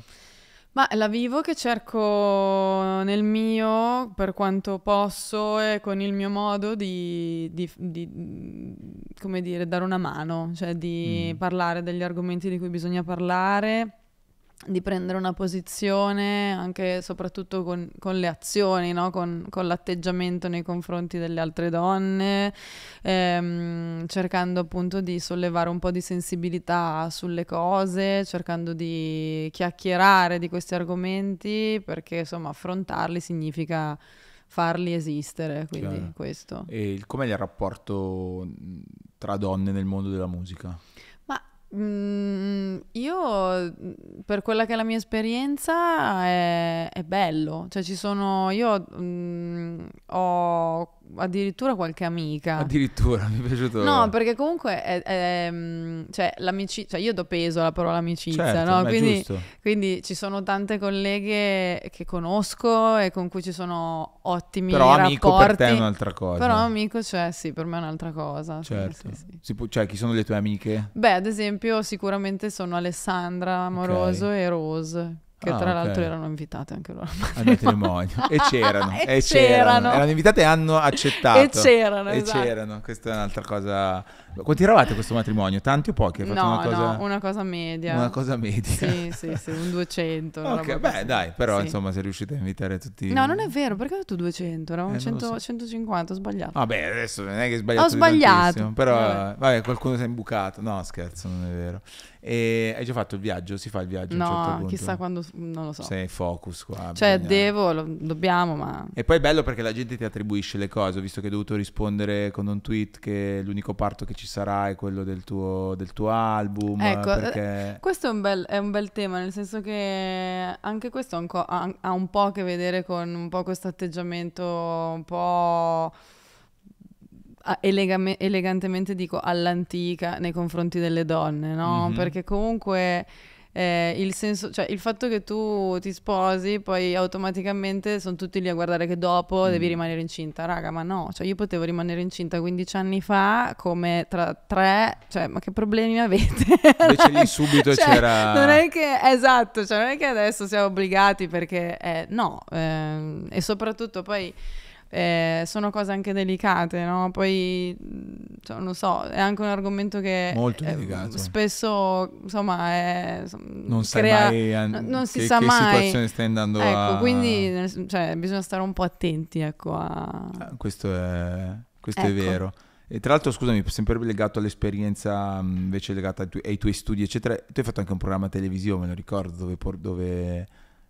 Ma la vivo che cerco nel mio, per quanto posso e con il mio modo di, di- di, come dire, dare una mano, cioè di Mm. parlare degli argomenti di cui bisogna parlare, di prendere una posizione anche e soprattutto con, con le azioni, no? con, con l'atteggiamento nei confronti delle altre donne, ehm, cercando appunto di sollevare un po' di sensibilità sulle cose, cercando di chiacchierare di questi argomenti perché insomma affrontarli significa farli esistere, quindi Chiaro. questo. E com'è il rapporto mh, tra donne nel mondo della musica? Mm, io, mm, per quella che è la mia esperienza, è, è bello. Cioè, ci sono. Io mm, ho addirittura qualche amica. Addirittura, mi è piaciuto. No, perché comunque è, è, mm, cioè, l'amici- cioè, io do peso alla parola amicizia, certo, no? Quindi, quindi ci sono tante colleghe che conosco e con cui ci sono ottimi Però amico rapporti. per te è un'altra cosa. Però amico, cioè, sì, per me è un'altra cosa. sì, Certo. sì, sì. Si può- cioè, chi sono le tue amiche? Beh, ad esempio, sicuramente sono Alessandra Amoroso e Rose, che Ah, tra ok. l'altro erano invitate anche loro. Al matrimonio. e c'erano. E e c'erano. Erano invitate e hanno accettato. E c'erano, E esatto. c'erano. Questa è un'altra cosa. Quanti eravate a questo matrimonio? Tanti o pochi? Hai No, una cosa, no, una cosa media. una cosa media. Sì, sì, sì, un 200. una Ok, beh, così. dai, però Sì. insomma, sei riusciti a invitare tutti. No, non è vero, perché ho detto 200, eravamo Eh, non lo 100 so. 150, ho sbagliato. Vabbè, adesso non è che hai sbagliato. Ho sbagliato. Però, Vabbè. vabbè. qualcuno si è imbucato. No, scherzo, non è vero. E hai già fatto il viaggio? Si fa il viaggio no, certo chissà quando, non lo so. Sei focus qua. cioè, bisogna- devo, lo- dobbiamo, ma... E poi è bello perché la gente ti attribuisce le cose, ho visto che hai dovuto rispondere con un tweet che l'unico parto che ci sarà è quello del tuo, del tuo album. Ecco, eh, perché... Questo è un, bel, è un bel tema, nel senso che anche questo ha un, po' a che vedere con un po' questo atteggiamento un po' elegame- elegantemente dico all'antica nei confronti delle donne, no? Mhm. Perché comunque eh, il senso, cioè il fatto che tu ti sposi, poi automaticamente sono tutti lì a guardare che dopo devi Mm. rimanere incinta. Raga, ma no, cioè io potevo rimanere incinta 15 anni fa come tra tre, cioè ma che problemi avete? Invece lì subito Cioè, c'era... Non è che, esatto, cioè non è che adesso siamo obbligati perché, eh, no, ehm, e soprattutto poi eh, sono cose anche delicate, no? Poi, mh, cioè, non so, è anche un argomento che Molto eh, delicato. spesso, insomma, è, Non sai crea- mai an- no- non si che, sa che mai. situazione stai andando Ecco, a... quindi cioè, bisogna stare un po' attenti, ecco, a... Ah, Questo, è, questo è Ecco. vero. E tra l'altro, scusami, sempre legato all'esperienza mh, invece legata ai, tu- ai tuoi studi, eccetera. Tu hai fatto anche un programma televisivo, me lo ricordo, dove, por- dove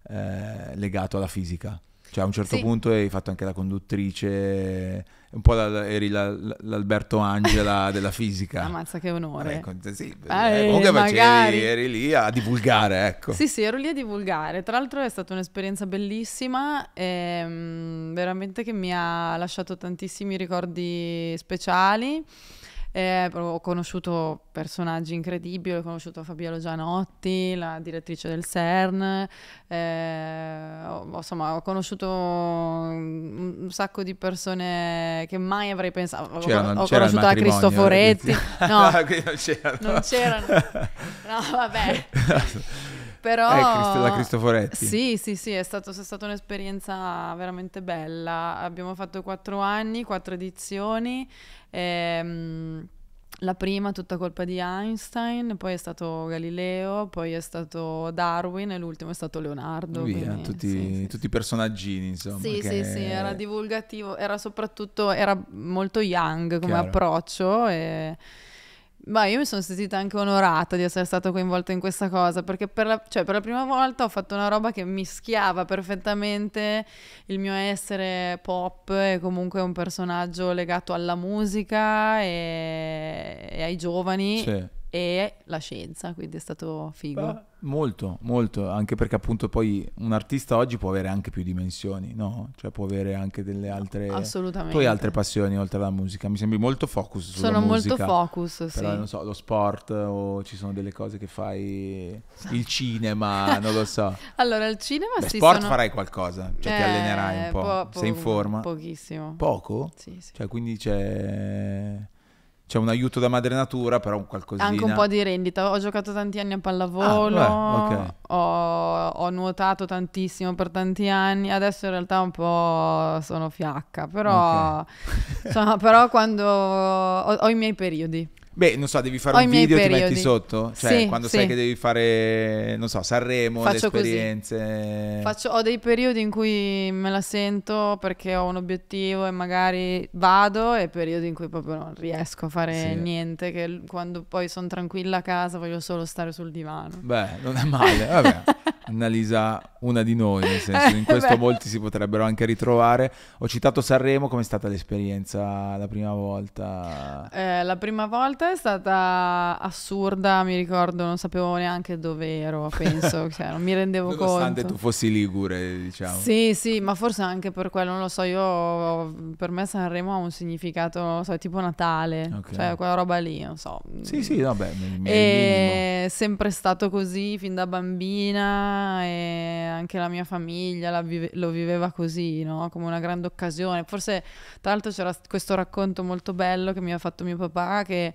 eh, legato alla fisica. Cioè, a un certo Sì. punto hai fatto anche la conduttrice, un po' la- eri la- la- l'Alberto Angela della fisica. Ammazza che onore. Ecco, sì, Eh, eh, comunque facevi- eri lì a divulgare, ecco. Sì, sì, ero lì a divulgare. Tra l'altro è stata un'esperienza bellissima, ehm, veramente che mi ha lasciato tantissimi ricordi speciali. Eh, ho conosciuto personaggi incredibili, ho conosciuto Fabiolo Gianotti, la direttrice del CERN, eh, ho- insomma ho conosciuto un, sacco di persone che mai avrei pensato. Ho, C'erano- ho c'era conosciuto matrimonio, Cristoforetti, no, non c'erano. No, vabbè. Però Cristo- la Cristoforetti. Sì, sì, sì, è, stato- è stata un'esperienza veramente bella. Abbiamo fatto quattro anni, quattro edizioni. ehm, la prima tutta colpa di Einstein, poi è stato Galileo, poi è stato Darwin e l'ultimo è stato Leonardo. Via, quindi tutti, sì, sì, tutti i personaggini, insomma. sì, che- sì, sì, era divulgativo, era soprattutto, era molto young come Chiaro. approccio e... Ma io mi sono sentita anche onorata di essere stata coinvolta in questa cosa, perché per la, cioè, per la prima volta ho fatto una roba che mischiava perfettamente il mio essere pop e comunque un personaggio legato alla musica e, e ai giovani Sì. E la scienza, quindi è stato figo. Beh, molto, molto, anche perché appunto poi un artista oggi può avere anche più dimensioni, no? Cioè può avere anche delle altre... Assolutamente. Tu hai altre passioni oltre alla musica, mi sembri molto focus sulla Sono musica. molto focus, Però sì. non so, lo sport o ci sono delle cose che fai, il cinema, non lo so. Allora, il cinema Beh, sì, sport sono... farai qualcosa, cioè ti Eh, allenerai un po', po- sei in forma. Pochissimo. Poco? Sì, sì. Cioè quindi c'è, c'è un aiuto da madre natura, però un qualcosina. Anche un po' di rendita. Ho giocato tanti anni a pallavolo, Ah, beh, ok. ho, ho nuotato tantissimo per tanti anni. Adesso in realtà un po' sono fiacca, però, insomma, però quando ho, ho i miei periodi. Beh, non so, devi fare Ho un video, ti metti sotto? Cioè, Sì, quando sì. sai che devi fare, non so, Sanremo, Faccio le esperienze. Faccio- ho dei periodi in cui me la sento perché ho un obiettivo e magari vado e periodi in cui proprio non riesco a fare Sì. niente, che quando poi sono tranquilla a casa voglio solo stare sul divano. Beh, non è male. Vabbè, Annalisa, una di noi, nel senso, in Eh, questo beh. molti si potrebbero anche ritrovare. Ho citato Sanremo, com'è stata l'esperienza la prima volta? Eh, la prima volta è stata assurda, mi ricordo, non sapevo neanche dove ero, penso, cioè, non mi rendevo Nonostante conto. tu fossi ligure, diciamo. Sì, sì, ma forse anche per quello, non lo so, io per me Sanremo ha un significato, so, tipo Natale, Ok. cioè quella roba lì, non so. Sì, sì, vabbè. È sempre stato così fin da bambina e anche la mia famiglia vive- lo viveva così, no? Come una grande occasione. Forse, tra l'altro, c'era questo racconto molto bello che mi ha fatto mio papà che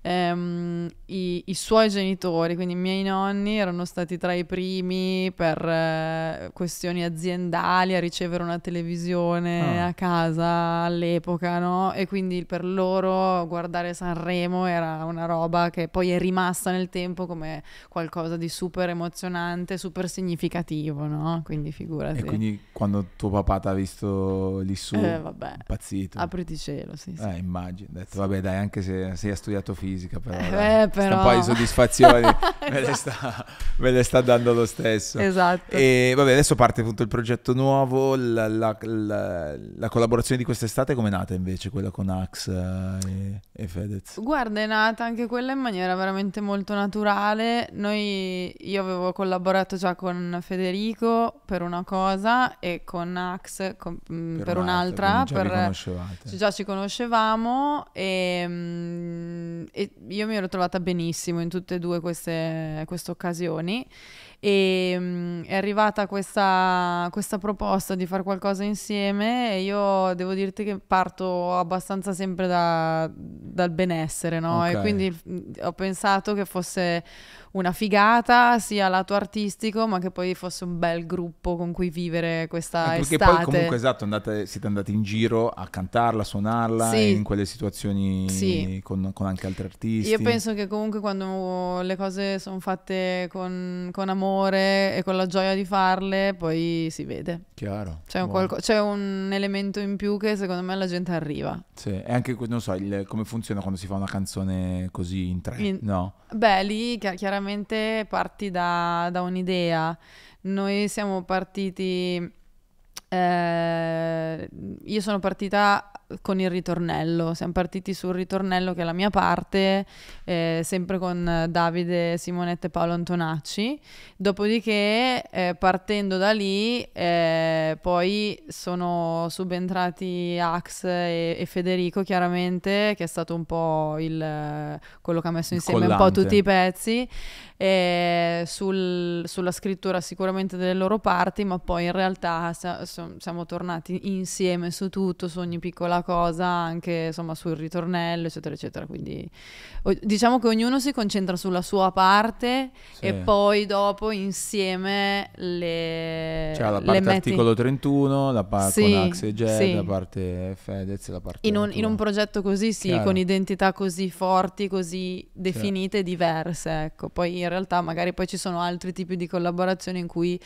ehm, i, i suoi genitori, quindi i miei nonni, erano stati tra i primi per eh, questioni aziendali a ricevere una televisione Ah. a casa all'epoca, no? E quindi per loro guardare Sanremo era una roba che poi è rimasta nel tempo come qualcosa di super emozionante, super significativo, no? Quindi figurati. E quindi quando tuo papà ti ha visto lì su, Eh, vabbè. impazzito. Apriti cielo, sì, sì. Eh, immagino. Ho detto, vabbè, dai, anche se, se hai studiato fisica, però, Eh, però- un po' di soddisfazioni me, le Esatto. sta, me le sta dando lo stesso. Esatto. E vabbè, adesso parte appunto il progetto nuovo. La, la- la- la collaborazione di quest'estate come è nata invece, quella con Ax eh, e, e Fedez? Guarda, è nata anche quella in maniera veramente molto naturale. Noi, io avevo collaborato già con Federico per una cosa e con Ax con- mm, per, un'altra. quindi già per- conoscevate. già ci conoscevamo e, mm, e io mi ero trovata benissimo in tutte e due queste, queste occasioni. E mm, è arrivata questa, questa proposta di fare qualcosa insieme e io devo dirti che parto abbastanza sempre da- dal benessere, no? Ok. E quindi mm, ho pensato che fosse una figata sia lato artistico, ma che poi fosse un bel gruppo con cui vivere questa Eh, perché estate. poi comunque esatto, andate- siete andati in giro a cantarla, a suonarla Sì. in quelle situazioni Sì. con, con anche altri artisti. Io penso che comunque quando le cose sono fatte con, con amore e con la gioia di farle, poi si vede. Chiaro. C'è un, qualco- c'è un elemento in più che secondo me la gente arriva. Sì, e anche non so il- come funziona quando si fa una canzone così in tre, In- no? Beh, lì chi- chiaramente parti da, da un'idea. Noi siamo partiti. eh, io sono partita con il ritornello. Siamo partiti sul ritornello, che è la mia parte, eh, sempre con Davide Simonetta e Paolo Antonacci. Dopodiché, eh, partendo da lì, eh, poi sono subentrati Ax e, e Federico, chiaramente, che è stato un po' il, quello che ha messo insieme un po' tutti i pezzi. eh, sul- sulla scrittura sicuramente delle loro parti, ma poi in realtà sa- so- siamo tornati insieme su tutto, su ogni piccola cosa, anche insomma sul ritornello, eccetera, eccetera. Quindi o- diciamo che ognuno si concentra sulla sua parte Sì. e poi dopo insieme le, C'è la parte articolo 31, la parte Sì, con Ax e Jed, sì. la parte Fedez la parte in un, in un progetto così, sì, Chiaro. con identità così forti, così definite e diverse, ecco. Poi in realtà magari poi ci sono altri tipi di collaborazioni in cui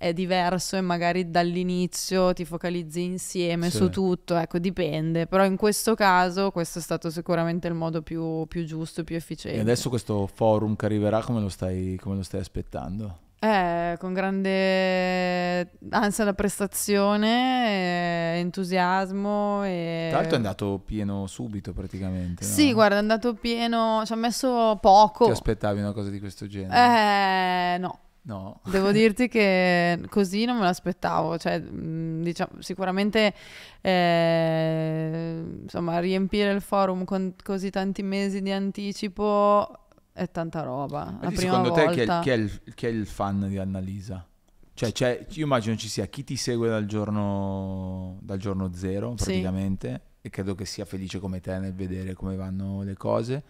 è diverso e magari dall'inizio ti focalizzi insieme Sì. su tutto, ecco, dipende. Però in questo caso questo è stato sicuramente il modo più, più giusto e più efficiente. E adesso questo forum che arriverà come lo stai, come lo stai aspettando? Eh, con grande ansia da prestazione, eh, entusiasmo e... Tra l'altro è andato pieno subito praticamente. Sì, no? guarda, è andato pieno, ci ha messo poco. Ti aspettavi una cosa di questo genere? Eh, no. No. Devo dirti che così non me l'aspettavo, cioè, mh, diciamo, sicuramente eh, insomma, riempire il forum con così tanti mesi di anticipo è tanta roba. La secondo te chi è, volta. chi, è il, chi è il fan di Annalisa? Cioè, io immagino ci sia chi ti segue dal giorno, dal giorno zero Sì. praticamente e credo che sia felice come te nel vedere come vanno le cose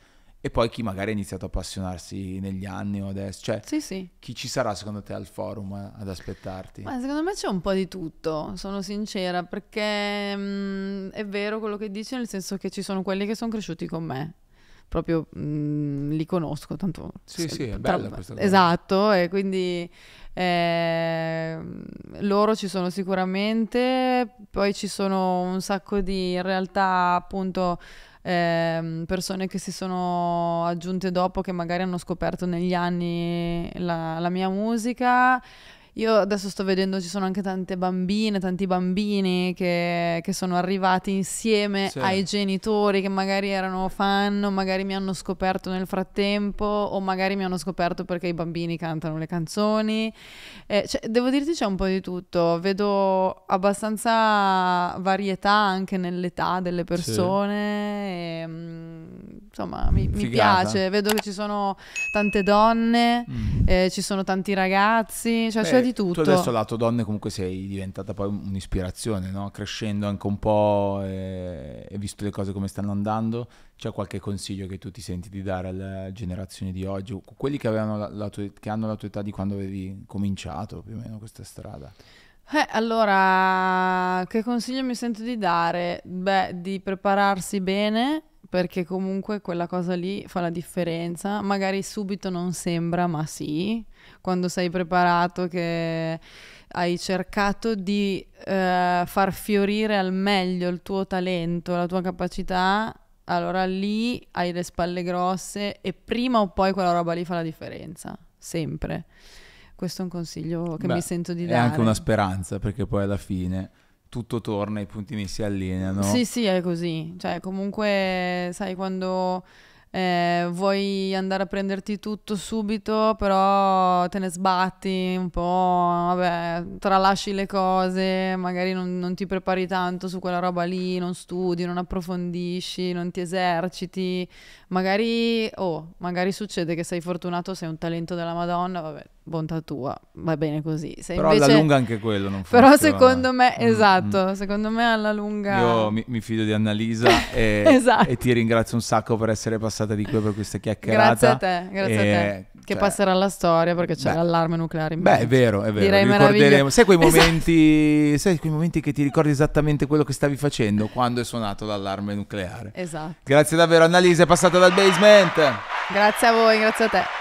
e poi chi magari ha iniziato a appassionarsi negli anni o adesso. Cioè, Sì, sì. chi ci sarà secondo te al forum eh, ad aspettarti? Ma secondo me c'è un po' di tutto, sono sincera, perché mh, è vero quello che dici, nel senso che ci sono quelli che sono cresciuti con me. Proprio mh, li conosco, tanto... Sì, sì, è tra- bella questa cosa. Esatto, e quindi ehm, loro ci sono sicuramente, poi ci sono un sacco di, in realtà, appunto, ehm, persone che si sono aggiunte dopo, che magari hanno scoperto negli anni la, la mia musica. Io adesso sto vedendo ci sono anche tante bambine, tanti bambini che, che sono arrivati insieme Sì. ai genitori che magari erano fan, o magari mi hanno scoperto nel frattempo, o magari mi hanno scoperto perché i bambini cantano le canzoni. Eh, cioè, devo dirti c'è un po' di tutto, vedo abbastanza varietà anche nell'età delle persone, e, mm, insomma mi, mi piace, vedo che ci sono tante donne, Mm. eh, ci sono tanti ragazzi, cioè Beh, c'è di tutto. Tu adesso lato donne comunque sei diventata poi un'ispirazione, no? Crescendo anche un po' e, e visto le cose come stanno andando, c'è qualche consiglio che tu ti senti di dare alle generazioni di oggi, o quelli che, avevano la, la tua, che hanno la tua età di quando avevi cominciato più o meno questa strada? Eh, allora, che consiglio mi sento di dare? Beh, di prepararsi bene, perché comunque quella cosa lì fa la differenza. Magari subito non sembra, ma sì, quando sei preparato che hai cercato di eh, far fiorire al meglio il tuo talento, la tua capacità, allora lì hai le spalle grosse e prima o poi quella roba lì fa la differenza, sempre. Questo è un consiglio che Beh, mi sento di è dare. anche una speranza perché poi alla fine tutto torna, i puntini si allineano. Sì, sì, è così. Cioè, comunque, sai, quando eh, vuoi andare a prenderti tutto subito, però te ne sbatti un po', vabbè, tralasci le cose, magari non, non ti prepari tanto su quella roba lì, non studi, non approfondisci, non ti eserciti. Magari, oh, magari succede che sei fortunato, sei un talento della Madonna, vabbè, bontà tua, va bene così. Se Però invece... alla lunga anche quello non Però funziona. secondo me, Mm, esatto, secondo me alla lunga... Io mi, mi fido di Annalisa e, Esatto. e ti ringrazio un sacco per essere passata di qui per questa chiacchierata. Grazie a te, grazie a te. E, Che cioè, passerà alla storia perché c'è beh, l'allarme nucleare in Beh, è vero, è vero. Direi ricorderemo. Sai quei Esatto. momenti, sai quei momenti che ti ricordi esattamente quello che stavi facendo quando è suonato l'allarme nucleare. Esatto. Grazie davvero Annalisa, è passata dal basement. Grazie a voi, grazie a te.